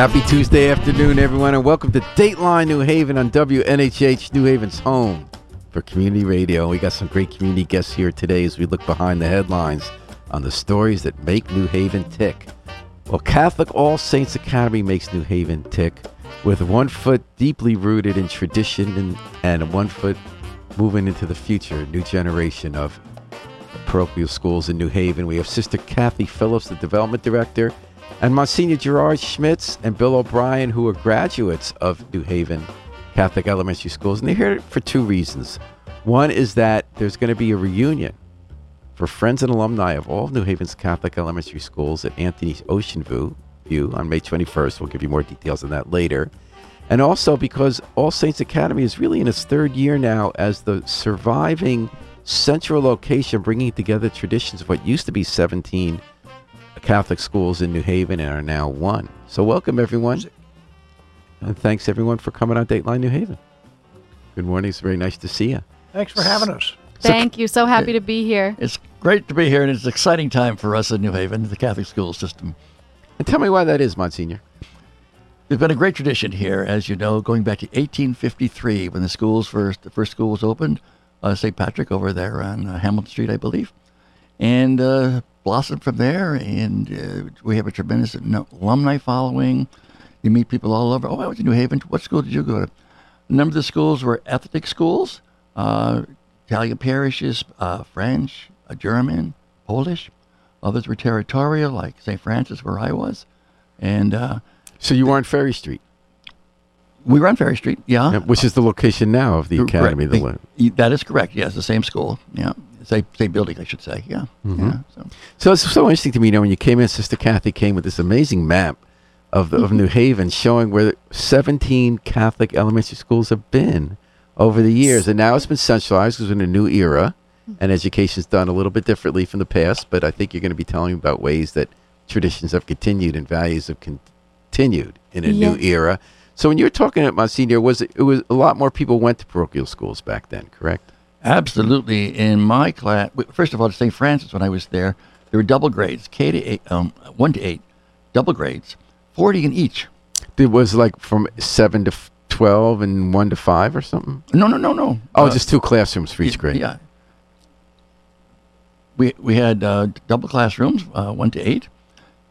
Happy Tuesday afternoon, everyone, and welcome to Dateline New Haven on WNHH New Haven's home for community radio. We got some great community guests here today as we look behind the headlines on the stories that make New Haven tick. Well, Catholic All Saints Academy makes New Haven tick with one foot deeply rooted in tradition and, and one foot moving into the future, new generation of parochial schools in New Haven. We have Sister Kathy Phillips, the development director, and Monsignor Gerard Schmitz and Bill O'Brien, who are graduates of New Haven Catholic Elementary Schools. And they're here for two reasons. One is that there's going to be a reunion for friends and alumni of all of New Haven's Catholic Elementary Schools at Anthony's Ocean View, View on May 21st. We'll give you more details on that later. And also because All Saints Academy is really in its third year now as the surviving central location, bringing together traditions of what used to be 17 Catholic schools in New Haven and are now one. So, welcome everyone. And thanks everyone for coming on Dateline New Haven. Good morning. It's very nice to see you. Thanks for having us. Thank you. So happy to be here. It's great to be here, and it's an exciting time for us in New Haven, the Catholic school system. And tell me why that is, Monsignor. There's been a great tradition here, as you know, going back to 1853 when the schools first the first school was opened, uh, St. Patrick over there on uh, Hamilton Street, I believe, and uh, blossomed from there. And uh, we have a tremendous alumni following. You meet people all over. Oh, I went to New Haven. What school did you go to? A number of the schools were ethnic schools, uh, Italian parishes, uh, French, German, Polish. Others were territorial, like St. Francis, where I was, and so you were on Ferry Street. We were on Ferry Street, yeah. yeah which is the location now of the academy. The, that is correct. Yes, the same school. Yeah, same same building, I should say. Yeah. Mm-hmm. yeah so. so. it's so interesting to me. You know, when you came in, Sister Kathy came with this amazing map of the, mm-hmm. of New Haven, showing where 17 Catholic elementary schools have been over the years, and now it's been centralized because we're in a new era, mm-hmm. and education's done a little bit differently from the past. But I think you're going to be telling about ways that traditions have continued and values have continued in a yeah. new era. So when you were talking at Monsignor, was it, it was a lot more people went to parochial schools back then, correct? Absolutely. In my class, first of all, at St. Francis, when I was there, there were double grades, K to eight, um, one to eight, double grades, forty in each. It was like from seven to twelve and one to five or something. No, no, no, no. Oh, uh, just two classrooms for each grade. Yeah. We we had uh, double classrooms, uh, one to eight,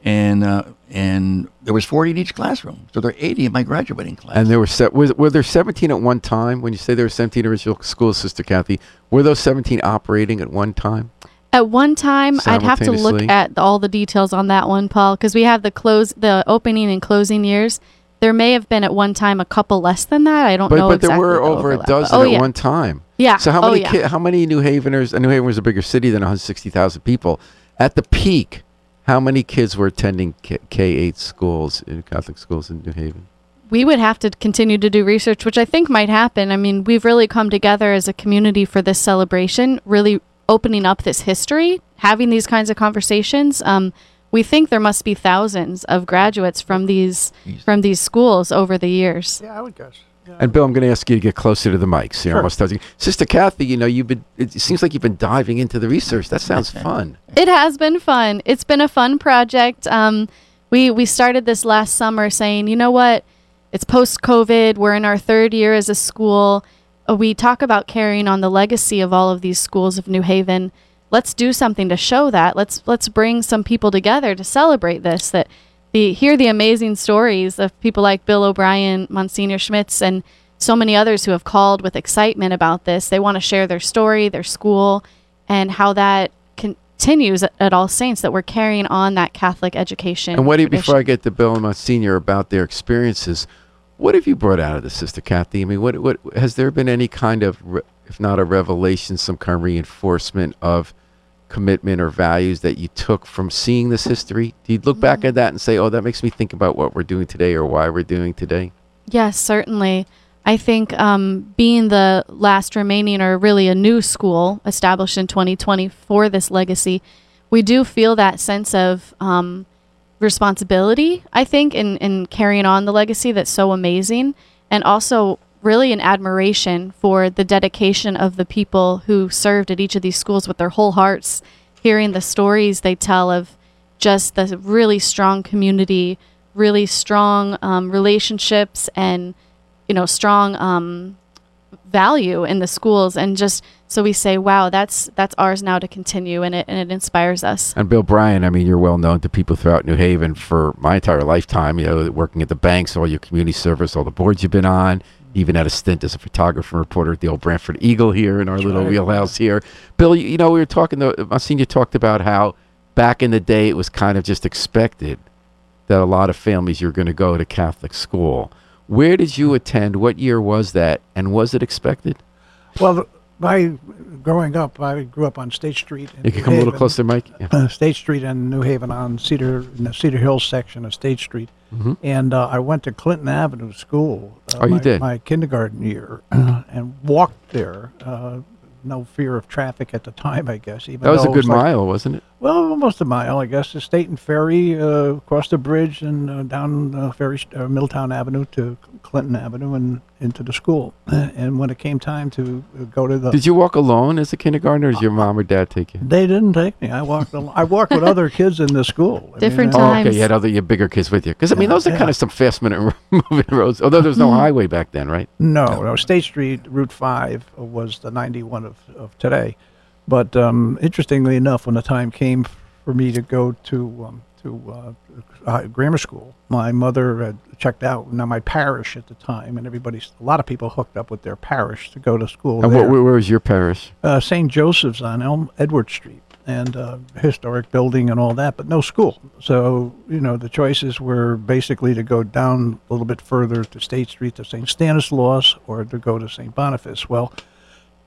and uh, and there was 40 in each classroom. So there are 80 in my graduating class. And there were se- was, were there 17 at one time? When you say there were 17 original schools, Sister Kathy, were those 17 operating at one time? At one time, I'd have to look at all the details on that one, Paul, because we have the close, the opening and closing years. There may have been at one time a couple less than that. I don't but, know. But exactly there were over overlap. a dozen oh, at yeah. one time. Yeah. So how oh, many yeah. ki- how many New Haveners? And New Haven was a bigger city than 160,000 people. At the peak, how many kids were attending K 8 schools, in Catholic schools in New Haven? We would have to continue to do research, which I think might happen. I mean, we've really come together as a community for this celebration, really opening up this history, having these kinds of conversations. Um, we think there must be thousands of graduates from these from these schools over the years. Yeah, I would guess. And Bill, I'm going to ask you to get closer to the mics. You're sure. almost touching. Sister Kathy, you know, you've been. It seems like you've been diving into the research. That sounds fun. It has been fun. It's been a fun project. Um, we we started this last summer, saying, you know what, it's post COVID. We're in our third year as a school. Uh, we talk about carrying on the legacy of all of these schools of New Haven. Let's do something to show that. Let's let's bring some people together to celebrate this. That the hear the amazing stories of people like Bill O'Brien, Monsignor Schmitz, and so many others who have called with excitement about this. They want to share their story, their school, and how that continues at, at All Saints that we're carrying on that Catholic education. And what do you, before I get to Bill and Monsignor about their experiences, what have you brought out of this, Sister Kathy? I mean, what what has there been any kind of, if not a revelation, some kind of reinforcement of commitment or values that you took from seeing this history? Do you look back at that and say, "Oh, that makes me think about what we're doing today or why we're doing today"? Yes, certainly. I think um, being the last remaining, or really a new school established in 2020 for this legacy, we do feel that sense of um, responsibility. I think in in carrying on the legacy that's so amazing, and also really an admiration for the dedication of the people who served at each of these schools with their whole hearts, hearing the stories they tell of just the really strong community really strong um, relationships and you know strong um, value in the schools and just so we say wow that's that's ours now to continue and it and it inspires us And Bill O'Brien, I mean, you're well known to people throughout New Haven for my entire lifetime. You know, working at the banks, all your community service, all the boards you've been on. Even had a stint as a photographer and reporter at the old Branford Eagle here in our little right. wheelhouse here. Bill, you, you know, we were talking. To, Monsignor talked about how back in the day it was kind of just expected that a lot of families you're going to go to Catholic school. Where did you hmm. attend? What year was that? And was it expected? Well, my growing up, I grew up on State Street. in You can New come a little closer, Mike. Yeah. uh, State Street in New Haven on Cedar in the Cedar Hills section of State Street, Mhm. and uh, I went to Clinton Avenue School. Uh, Oh, you my, did? my kindergarten year, and walked there. Uh, no fear of traffic at the time, I guess. Even That was a good like- mile, wasn't it? Well, almost a mile, I guess. The State and Ferry uh, across the bridge and uh, down uh, Ferry uh, Milltown Avenue to Clinton Avenue and into the school. And when it came time to uh, go to the Did you walk alone as a kindergartner, or did your mom or dad take you? They didn't take me. I walked. al- I walked with other kids in the school. I Different uh, Oh, okay. You had other your bigger kids with you, because I mean Yeah, those are yeah. kind of some fast minute moving roads. Although there was no highway back then, right? No, no. State Street, Route Five was the 91 of, of today. But um, interestingly enough, when the time came for me to go to um, to uh, uh, grammar school, my mother had checked out. Now my parish at the time, and everybody, a lot of people hooked up with their parish to go to school. And what, where, where was your parish? uh, St. Joseph's on Elm Edward Street and uh, historic building and all that, but no school. So you know the choices were basically to go down a little bit further to State Street to St. Stanislaus or to go to St. Boniface. Well,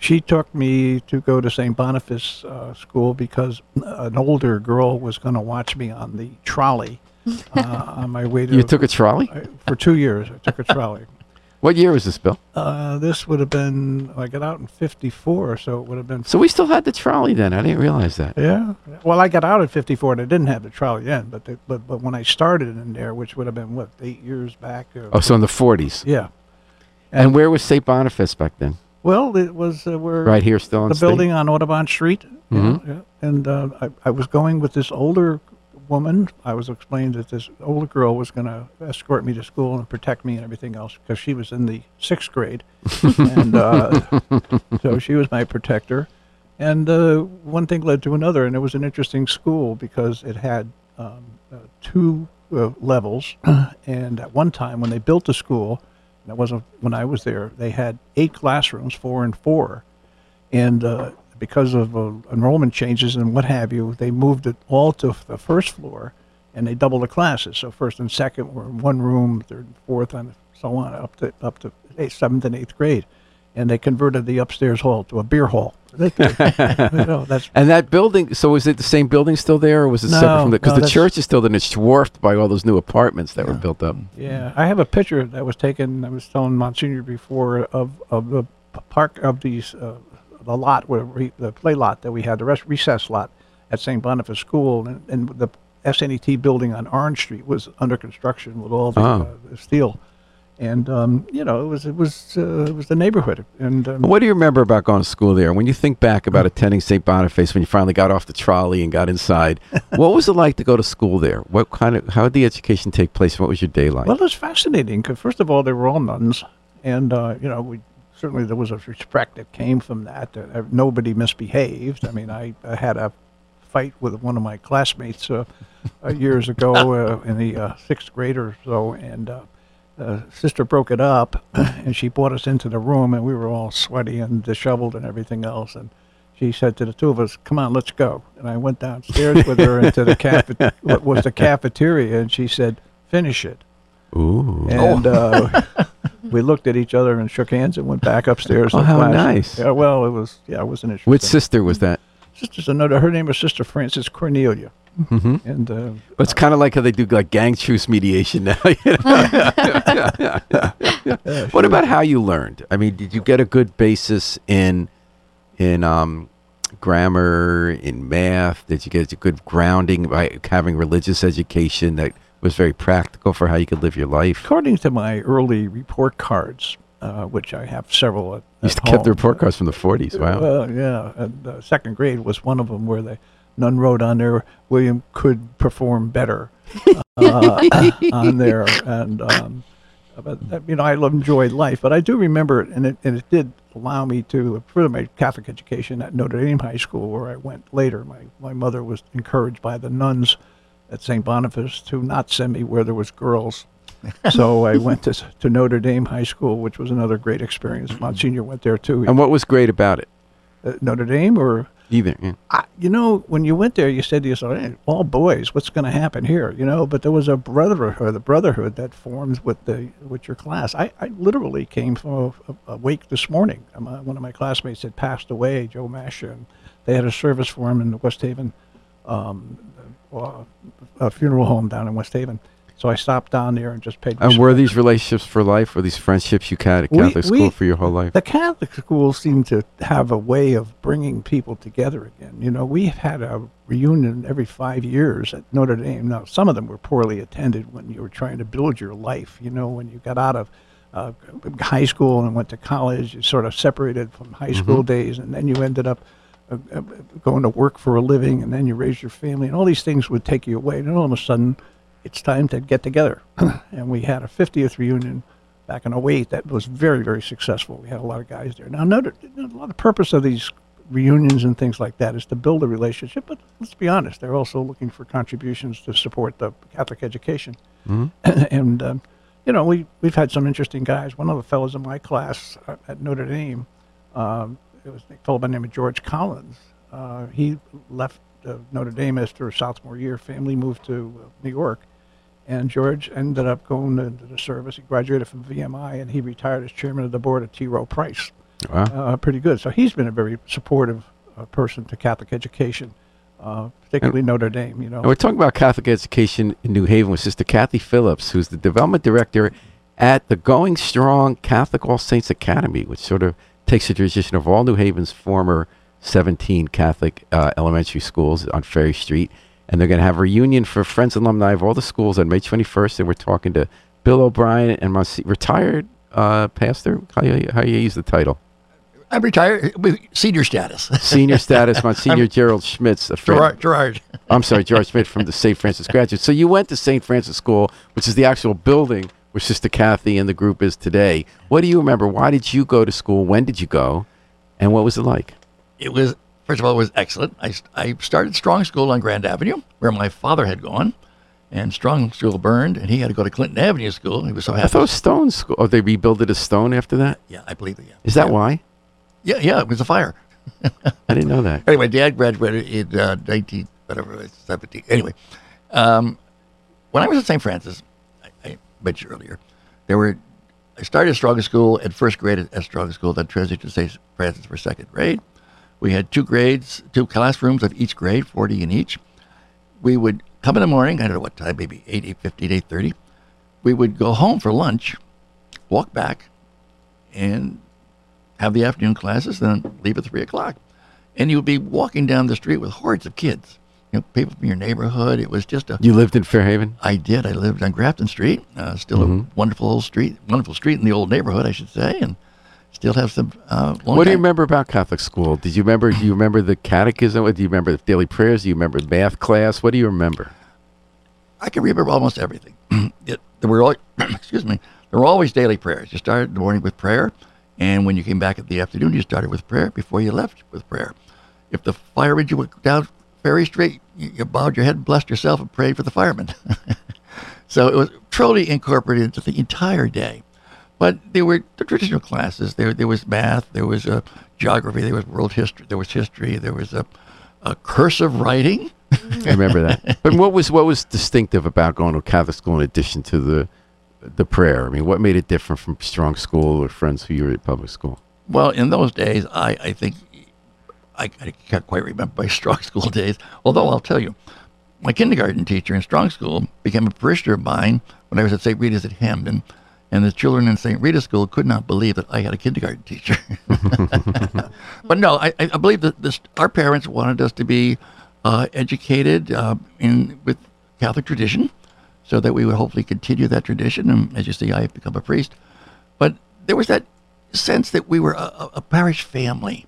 she took me to go to St. Boniface uh, school because an older girl was going to watch me on the trolley uh, on my way to. You took a trolley. I- for two years. I took a trolley. What year was this, Bill? Uh, this would have been I got out in '54, so it would have been So we still had the trolley then. I didn't realize that. Yeah. Well, I got out at 54 and I didn't have the trolley then, but the, but but when I started in there, which would have been what eight years back. Uh, Oh, so in the 40s. Yeah. And where was St. Boniface back then? Well, it was uh, where Right here, still in the State? building on Audubon Street. Mhm. yeah. And uh, I, I was going with this older woman. I was explained that this older girl was going to escort me to school and protect me and everything else because she was in the sixth grade, and uh, so she was my protector. And uh, one thing led to another, and it was an interesting school because it had um, uh, two uh, levels. and at one time, when they built the school, that wasn't when I was there, they had eight classrooms, four and four, and uh, because of uh, enrollment changes and what have you, they moved it all to the first floor, and they doubled the classes. So first and second were in one room, third and fourth, and so on up to up to eighth, seventh and eighth grade, and they converted the upstairs hall to a beer hall. They could- you know, that's And that building, so is it the same building still there, or was it separate from the? Because no, the church is still there, and it's dwarfed by all those new apartments that were built up. Yeah, I have a picture that was taken. I was telling Monsignor before of of the park of these uh, the lot where we, the play lot that we had, the rest, recess lot at St. Boniface School, and, and the SNET building on Orange Street was under construction with all the, Oh. uh, the steel, and um, you know it was it was uh, it was the neighborhood, and um, What do you remember about going to school there? When you think back about attending St. Boniface, when you finally got off the trolley and got inside, what was it like to go to school there? What kind of how did the education take place? What was your day like? Well, it was fascinating because first of all, they were all nuns, and uh, you know, we certainly there was a respect that came from that. Uh, nobody misbehaved. I mean, I, I had a fight with one of my classmates uh, uh, years ago uh, in the uh, sixth grade or so, and uh, sister broke it up, and she brought us into the room, and we were all sweaty and disheveled and everything else, and. She said to the two of us, "Come on, let's go." And I went downstairs with her into the cafe- what was the cafeteria, and she said, "Finish it." Ooh. And uh, we looked at each other and shook hands and went back upstairs. Oh, how nice. Yeah, well, it was yeah, it was an interesting. Which sister was that? Sister's another. Her name was Sister Frances Cornelia, hmm and uh, But it's kind of like how they do like gang truce mediation now. you know? what about how you learned? I mean, did you get a good basis in in um, grammar, in math? Did you get a good grounding by having religious education that was very practical for how you could live your life? according to my early report cards, uh, which I have several. At, You to at the report cards from the 40s. Wow. Well, yeah, and, uh, second grade was one of them where they nun wrote on there, William could perform better uh, on there. And, um, but, uh, you know, I enjoyed life, but I do remember it, and it, and it did allow me to further my Catholic education at Notre Dame High School, where I went later. My, my mother was encouraged by the nuns at St. Boniface to not send me where there was girls. so I went to, to Notre Dame High School, which was another great experience. Monsignor went there too. And what was great about it? Uh, Notre Dame or Either. Yeah. I, you know, when you went there, you said to yourself, hey, "All boys, what's going to happen here?" You know, but there was a brotherhood, a brotherhood that forms with the with your class. I, I literally came from a, a, wake this morning. Um, uh, one of my classmates had passed away, Joe Masha, and they had a service for him in the West Haven um, uh, a funeral home down in West Haven. So I stopped down there and just paid. And were these relationships for life? Were these friendships you had at We- Catholic school we- for your whole life? The Catholic school seemed to have a way of bringing people together again. You know, we've had a reunion every five years at Notre Dame. Now, some of them were poorly attended when you were trying to build your life. You know, when you got out of uh, high school and went to college, you sort of separated from high school days, and then you ended up uh, uh, going to work for a living, and then you raised your family, and all these things would take you away. And then all of a sudden, it's time to get together. and we had a 50th reunion back in 08 that was very, very successful. We had a lot of guys there. Now, another, a lot of purpose of these reunions and things like that is to build a relationship, but let's be honest, they're also looking for contributions to support the Catholic education. and, um, you know, we, we've had some interesting guys. One of the fellows in my class uh, at Notre Dame, um, it was a fellow by the name of George Collins. Uh, he left uh, Notre Dame after a sophomore year. Family moved to uh, New York. And George ended up going into the service. He graduated from VMI and he retired as chairman of the board at T. Rowe Price. Wow. Uh, pretty good. So he's been a very supportive uh, person to Catholic education, uh, particularly Notre Dame. You know, And we're talking about Catholic education in New Haven with Sister Kathy Phillips, who's the development director at the Going Strong Catholic All Saints Academy, which sort of takes the tradition of all New Haven's former 17 Catholic uh, elementary schools on Ferry Street. And they're going to have a reunion for friends and alumni of all the schools on May 21st. And we're talking to Bill O'Brien and my retired uh, pastor. How you, how you use the title? I'm retired with senior status. Senior status, Monsignor Gerald Schmitz. A friend- Gerard, Gerard. I'm sorry, George Smith from the St. Francis Graduate. So you went to St. Francis School, which is the actual building where Sister Kathy and the group is today. What do you remember? Why did you go to school? When did you go? And what was it like? It was first of all, it was excellent. I, I started Strong School on Grand Avenue, where my father had gone, and Strong School burned, and he had to go to Clinton Avenue School. He was so happy. I thought it was Stone School. Oh, they rebuilt it as Stone after that? yeah, I believe it. Yeah. Is that yeah. why? Yeah, yeah, it was a fire. I didn't know that. Anyway, Dad graduated in uh, 19, whatever, it 17. Anyway, um, when I was at St. Francis, I, I mentioned earlier, there were, I started at Strong School at first grade at, at Strong School, then transitioned to St. Francis for second grade. We had two grades, two classrooms of each grade, 40 in each. We would come in the morning, I don't know what time, maybe 8, 8.50, 8.30. We would go home for lunch, walk back, and have the afternoon classes, then leave at 3 o'clock and you would be walking down the street with hordes of kids, you know, people from your neighborhood. It was just a. You lived in Fairhaven? I did. I lived on Grafton Street, uh, still a wonderful old street, wonderful street in the old neighborhood, I should say, and still have some. Uh, What do you remember about Catholic school? Did you remember? Do you remember the catechism? Do you remember the daily prayers? Do you remember math class? What do you remember? I can remember almost everything. it, there were, al- excuse me, there were always daily prayers. You started in the morning with prayer, and when you came back at the afternoon, you started with prayer. Before you left, with prayer. If the fire engine went down Ferry Street, you, you bowed your head, and blessed yourself, and prayed for the firemen. so it was truly incorporated into the entire day. But there were the traditional classes. There, there was math. There was uh, geography. There was world history. There was history. There was a, a cursive writing. I remember that. But what was what was distinctive about going to Catholic school in addition to the the prayer? I mean, what made it different from strong school or friends who you were at public school? Well, in those days, I, I think I, I can't quite remember my strong school days. Although I'll tell you, my kindergarten teacher in strong school became a parishioner of mine when I was at St. Rita's at Hamden, and the children in St. Rita's school could not believe that I had a kindergarten teacher. but no, I, I believe that this, our parents wanted us to be uh, educated uh, in with Catholic tradition, so that we would hopefully continue that tradition. And as you see, I have become a priest. But there was that sense that we were a, a- a parish family,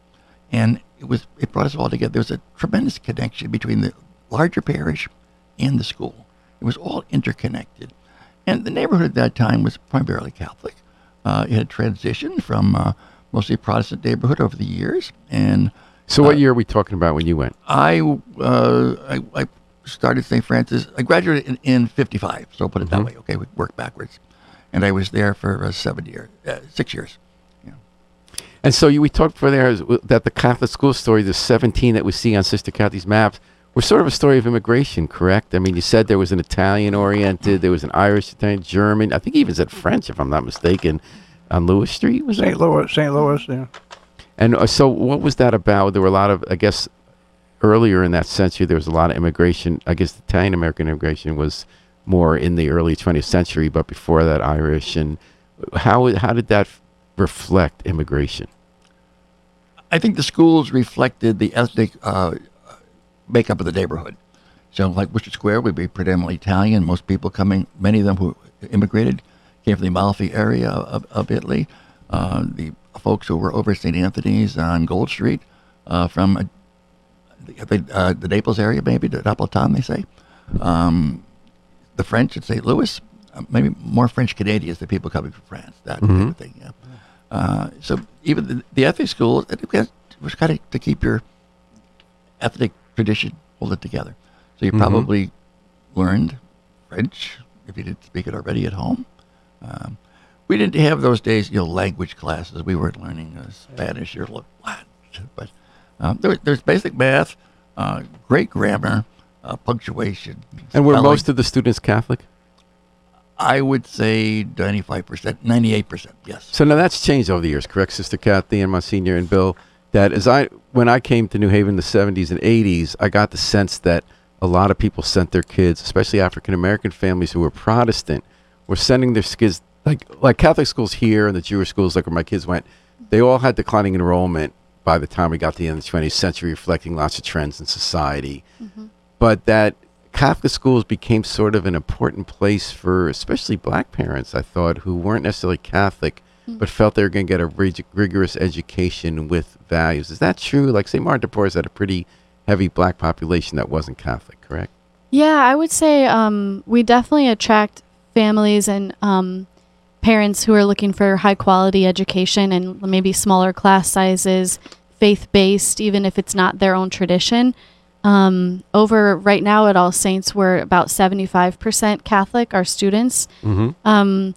and it was it brought us all together. There was a tremendous connection between the larger parish and the school. It was all interconnected, and the neighborhood at that time was primarily Catholic. Uh, it had transitioned from uh, mostly Protestant neighborhood over the years, and So what Uh, year are we talking about when you went? I uh, I, I started St. Francis. I graduated in, in '55, so put it that way. Okay, we work backwards, and I was there for uh, seven years, uh, six years. And so you, we talked for there that the Catholic school story, the 17 that we see on Sister Kathy's maps, were sort of a story of immigration, correct? I mean, you said there was an Italian oriented, there was an Irish, Italian, German. I think he even said French, if I'm not mistaken, on Lewis Street. Was St. Louis, St. Louis, yeah. And uh, so, what was that about? There were a lot of, I guess, earlier in that century, there was a lot of immigration. I guess Italian American immigration was more in the early 20th century, but before that, Irish. And how how did that reflect immigration? I think the schools reflected the ethnic uh, makeup of the neighborhood. So, like Wooster Square would be predominantly Italian. Most people coming, many of them who immigrated, came from the Amalfi area of, of Italy. Uh, the folks who were over St. Anthony's on Gold Street, uh, from uh, the, uh, the Naples area, maybe the Napolitan, they say. Um, the French at St. Louis, uh, maybe more French Canadians than people coming from France. That type of thing. Yeah. Uh, so even the, the ethnic schools, it was kind of to keep your ethnic tradition, hold it together. So you probably learned French if you didn't speak it already at home. Um, we didn't have those days, you know, language classes. We weren't learning uh, Spanish or what, but um, there, there's basic math, uh, great grammar, uh, punctuation. And were most of the students Catholic? I would say 95%, 98%, yes. So now that's changed over the years, correct, Sister Kathy and Monsignor and Bill? That as I when I came to New Haven in the seventies and eighties, I got the sense that a lot of people sent their kids, especially African American families who were Protestant, were sending their kids like like Catholic schools here and the Jewish schools, like where my kids went. They all had declining enrollment by the time we got to the end of the 20th century, reflecting lots of trends in society. Mm-hmm. But that Catholic schools became sort of an important place for especially black parents, I thought, who weren't necessarily Catholic, but felt they were going to get a rig- rigorous education with values. Is that true? Like St. Martin de Porres had a pretty heavy black population that wasn't Catholic, correct? Yeah, I would say um, we definitely attract families and um, parents who are looking for high quality education and maybe smaller class sizes, faith based, even if it's not their own tradition. Um, over right now at All Saints, we're about 75% Catholic, our students. Mm-hmm. Um,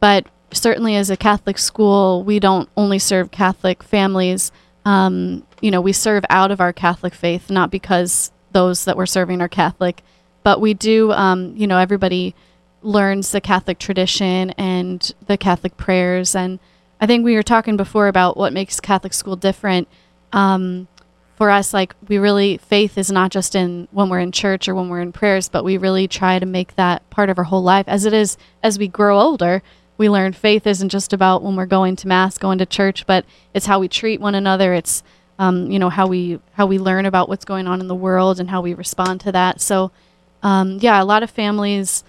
but certainly as a Catholic school, we don't only serve Catholic families. Um, you know, we serve out of our Catholic faith, not because those that we're serving are Catholic, but we do, um, you know, everybody learns the Catholic tradition and the Catholic prayers. And I think we were talking before about what makes Catholic school different. Um, for us, like we really, faith is not just in when we're in church or when we're in prayers, but we really try to make that part of our whole life. As it is, as we grow older, we learn faith isn't just about when we're going to mass, going to church, but it's how we treat one another. It's um, you know how we how we learn about what's going on in the world and how we respond to that. So um, yeah, a lot of families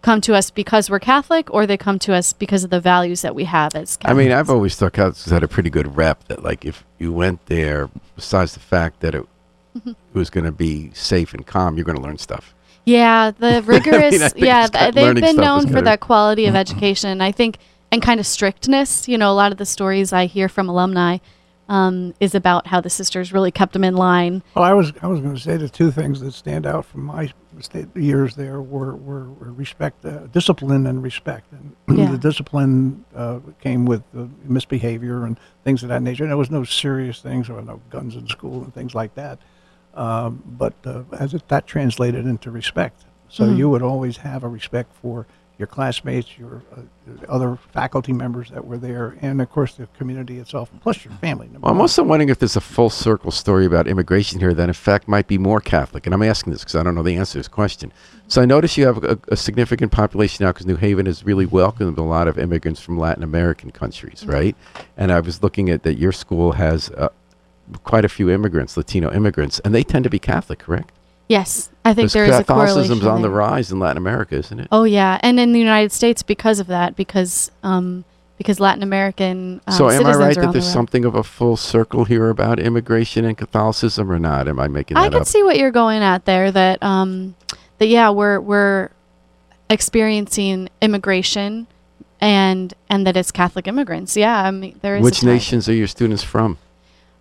come to us because we're Catholic, or they come to us because of the values that we have as I mean, I've always thought Catholics had a pretty good rep that, like, if you went there, besides the fact that it, Mm-hmm. it was going to be safe and calm, you're going to learn stuff. Yeah, the rigorous. I think yeah, got- th- they've been known for better. that quality of education. I think, and kind of strictness. You know, a lot of the stories I hear from alumni um, is about how the sisters really kept them in line. Well, I was I was going to say the two things that stand out from my years there were were, were respect, uh, discipline, and respect. And Yeah. the discipline uh, came with uh, misbehavior and things of that nature. And there was no serious things, or no guns in school and things like that. Um, but uh, as it, that translated into respect, so Mhm. you would always have a respect for your classmates, your uh, other faculty members that were there, and of course the community itself, plus your family. number Well, I'm also wondering if there's a full circle story about immigration here that, in fact, might be more Catholic. And I'm asking this because I don't know the answer to this question. So I notice you have a, a significant population now because New Haven has really welcomed a lot of immigrants from Latin American countries, right? And I was looking at that your school has uh, quite a few immigrants, Latino immigrants, and they tend to be Catholic, correct? Yes, I think there is a correlation. Catholicism's on the rise in Latin America, isn't it? Oh yeah, and in the United States because of that, because um, because Latin American um, so am I right that there's the something of a full circle here about immigration and Catholicism, or not? Am I making I can up? see what you're going at there. That um, that yeah, we're we're experiencing immigration, and and that it's Catholic immigrants. Yeah, I mean there is. Which nations are your students from?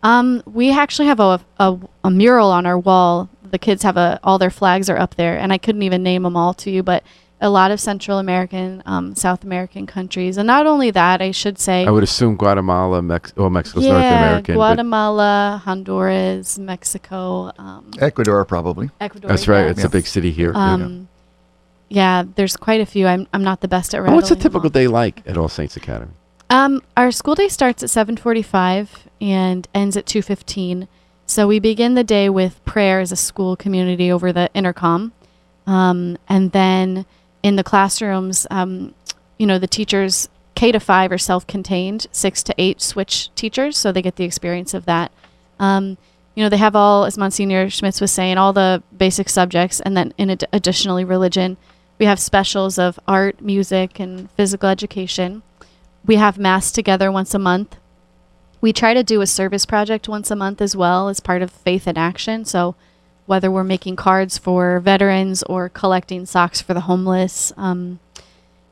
Um, we actually have a, a a mural on our wall. The kids have a all their flags are up there, and I couldn't even name them all to you, but a lot of Central American, um, South American countries, and not only that, I should say. I would assume Guatemala, Mex- well, Mexico's North yeah, American. but Guatemala, Honduras, Mexico, um, Ecuador, probably. Ecuador. that's right. yeah. It's a big city here. yeah. Um, yeah, there's quite a few. I'm I'm not the best at Well, What's a typical day like at All Saints Academy? Um, our school day starts at 7:45 and ends at 2:15. So we begin the day with prayer as a school community over the intercom, um, and then in the classrooms, um, you know, the teachers K to five are self-contained. Six to eight switch teachers, so they get the experience of that. Um, you know, they have all, as Monsignor Schmitz was saying, all the basic subjects, and then in ad- additionally religion. We have specials of art, music, and physical education. We have mass together once a month. We try to do a service project once a month as well as part of Faith in Action. So, whether we're making cards for veterans or collecting socks for the homeless, um,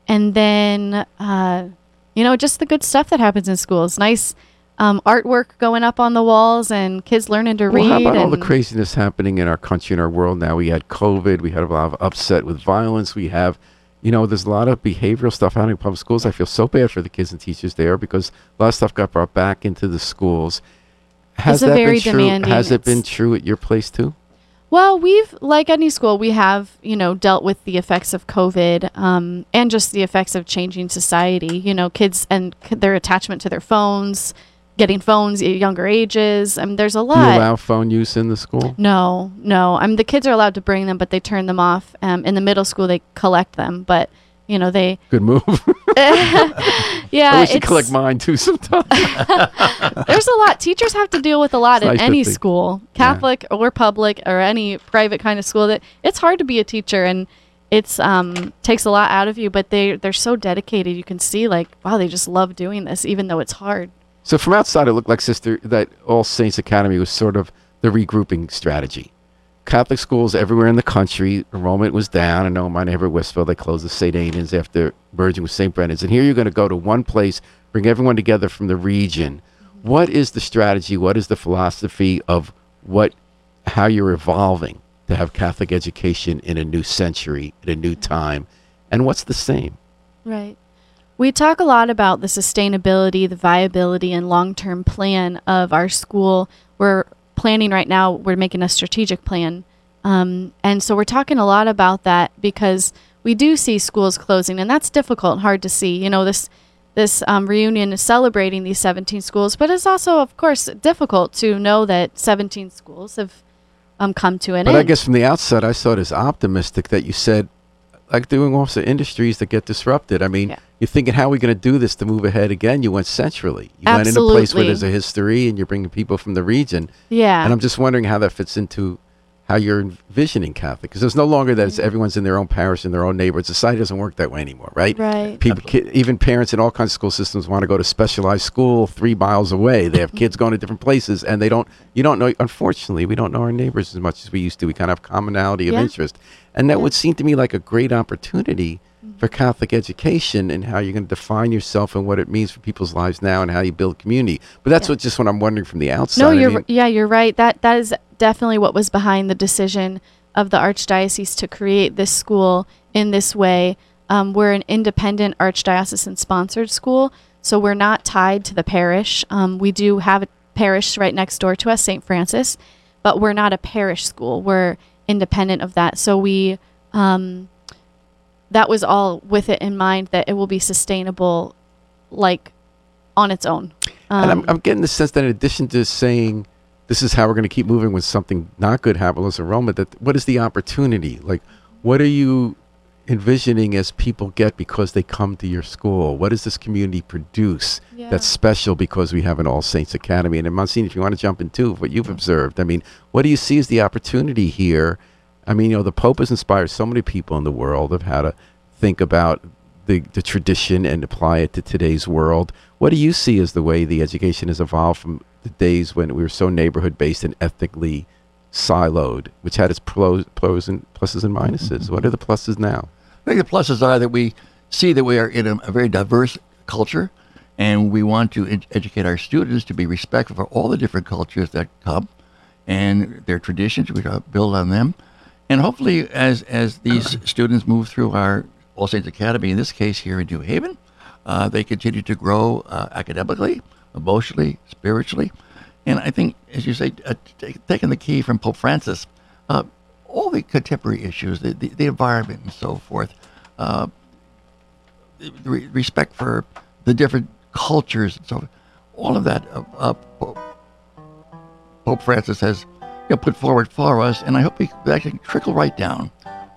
and then uh, you know just the good stuff that happens in schools. Nice um, artwork going up on the walls and kids learning to Well, read. how about all the craziness happening in our country and our world now? We had COVID. We had a lot of upset with violence. We have, you know, there's a lot of behavioral stuff happening in public schools. I feel so bad for the kids and teachers there because a lot of stuff got brought back into the schools. Has a that very been true? Has it been true at your place too? Well, we've like any school, we have you know dealt with the effects of COVID um, and just the effects of changing society. You know, kids and their attachment to their phones, getting phones at younger ages. I mean, there's a Do you lot. allow phone use in the school? no, no. I mean, the kids are allowed to bring them, but they turn them off. Um, in the middle school, they collect them, but you know they. Good move. yeah, I wish you collect mine too sometimes. there's a lot. Teachers have to deal with a lot It's in nice any school, Catholic or public or any private kind of school. That it's hard to be a teacher and it's um takes a lot out of you. But they they're so dedicated. You can see like wow, they just love doing this, even though it's hard. So from outside, it looked like Sister that All Saints Academy was sort of the regrouping strategy. Catholic schools everywhere in the country, enrollment was down. I know in my neighborhood, Westville, they closed the St. Aidan's after merging with St. Brendan's. And here you're going to go to one place, bring everyone together from the region. What is the strategy? What is the philosophy of what, how you're evolving to have Catholic education in a new century, in a new time? And what's the same? Right. We talk a lot about the sustainability, the viability, and long term plan of our school. We're planning right now, we're making a strategic plan. Um, and so we're talking a lot about that because we do see schools closing, and that's difficult and hard to see. You know, this. This um, reunion is celebrating these 17 schools, but it's also, of course, difficult to know that 17 schools have um, come to an But end. I guess from the outside, I saw it as optimistic that you said, like doing also industries that get disrupted. I mean, Yeah. You're thinking, how are we going to do this to move ahead again? You went centrally. You went in a place where there's a history and you're bringing people from the region. yeah. And I'm just wondering how that fits into how you're envisioning Catholic. Because there's no longer that it's mm-hmm. everyone's in their own parish, in their own neighborhood. Society doesn't work that way anymore, right? right. People, ki- even parents in all kinds of school systems want to go to specialized school three miles away. They have kids going to different places, and they don't. You don't know. Unfortunately, we don't know our neighbors as much as we used to. We kind of have commonality of Yeah. interest, and that Yeah. would seem to me like a great opportunity for Catholic education and how you're going to define yourself and what it means for people's lives now and how you build community. But that's Yeah. what just what I'm wondering from the outside. No, you're mean, yeah, you're right. That that is definitely what was behind the decision of the archdiocese to create this school in this way. Um, we're an independent archdiocesan sponsored school, so we're not tied to the parish. Um, we do have a parish right next door to us, St. Francis, but we're not a parish school. We're independent of that. So we um, that was all with it in mind that it will be sustainable, like on its own. And I'm, Um, I'm getting the sense that in addition to saying this is how we're going to keep moving when something not good happens as enrollment, that what is the opportunity? Like, what are you envisioning as people get because they come to your school? What does this community produce Yeah. that's special because we have an All Saints Academy? And then, Monsignor, if you want to jump into what you've observed, I mean, what do you see as the opportunity here? I mean, you know, the Pope has inspired so many people in the world of how to think about the, the tradition and apply it to today's world. What do you see as the way the education has evolved from the days when we were so neighborhood based and ethnically siloed, which had its pros, pros and pluses and minuses? Mm-hmm. What are the pluses now? I think the pluses are that we see that we are in a, a very diverse culture, and we want to ed- educate our students to be respectful for all the different cultures that come and their traditions. We build on them, and hopefully, as as these students move through our All Saints Academy, in this case here in New Haven, uh, they continue to grow uh, academically, emotionally, spiritually, and I think, as you say, uh, t- taking the key from Pope Francis, uh, all the contemporary issues, the, the, the environment and so forth, uh, the re- respect for the different cultures and so forth, all of that Pope Francis has you know, put forward for us, and I hope we that can trickle right down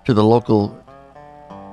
to the local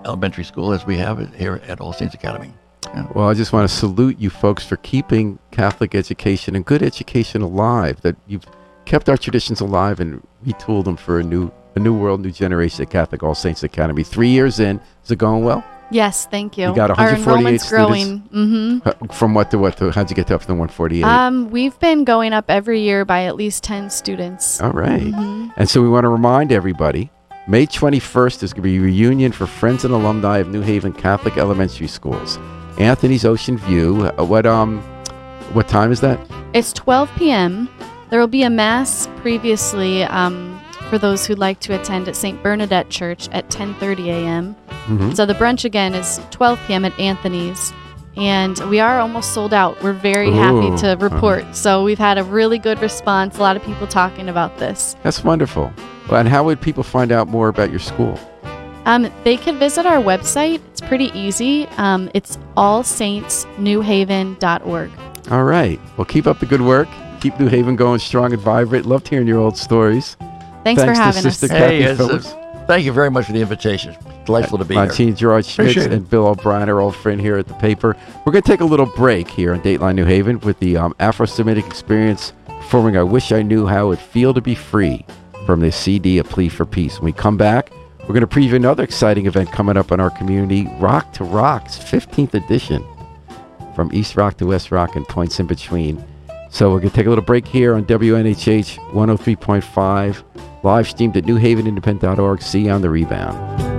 elementary school as we have it here at All Saints Academy. Yeah. Well, I just want to salute you folks for keeping Catholic education and good education alive. That you've kept our traditions alive and retooled them for a new a new world, new generation at Catholic All Saints Academy. Three years in, is it going well? Yes, thank you. You got Our 148 enrollment's growing. Mm-hmm. Uh, From what to what? To, how'd you get to up to the 148? Um, we've been going up every year by at least ten students. All right. Mhm. And so we want to remind everybody May 21st is going to be a reunion for friends and alumni of New Haven Catholic Elementary Schools. Anthony's Ocean View. Uh, what um, what time is that? It's 12 p.m. There will be a mass previously um, for those who'd like to attend at St. Bernadette Church at 10:30 a.m. Mhm. So the brunch again is 12 p.m. at Anthony's, and we are almost sold out. We're very Ooh. happy to report. So we've had a really good response. A lot of people talking about this. That's wonderful. Well, and how would people find out more about your school? Um, they can visit our website. It's pretty easy. Um, it's allsaintsnewhaven.org. All right. Well, keep up the good work. Keep New Haven going strong and vibrant. Loved hearing your old stories. Thanks, for Thanks to having us. Sister Hey, Kathy it's, uh, thank you very much for the invitation. Delightful to be here. Martine George Schmitz and Bill O'Brien, our old friend here at the paper. We're going to take a little break here on Dateline New Haven with the um, Afro Semitic Experience performing I Wish I Knew How It Would Feel to Be Free from the CD A Plea for Peace. When we come back, we're going to preview another exciting event coming up in our community Rock to Rock's 15th edition from East Rock to West Rock and points in between. So we're going to take a little break here on WNHH 103.5, live streamed at newhavenindependent.org. See you on the rebound.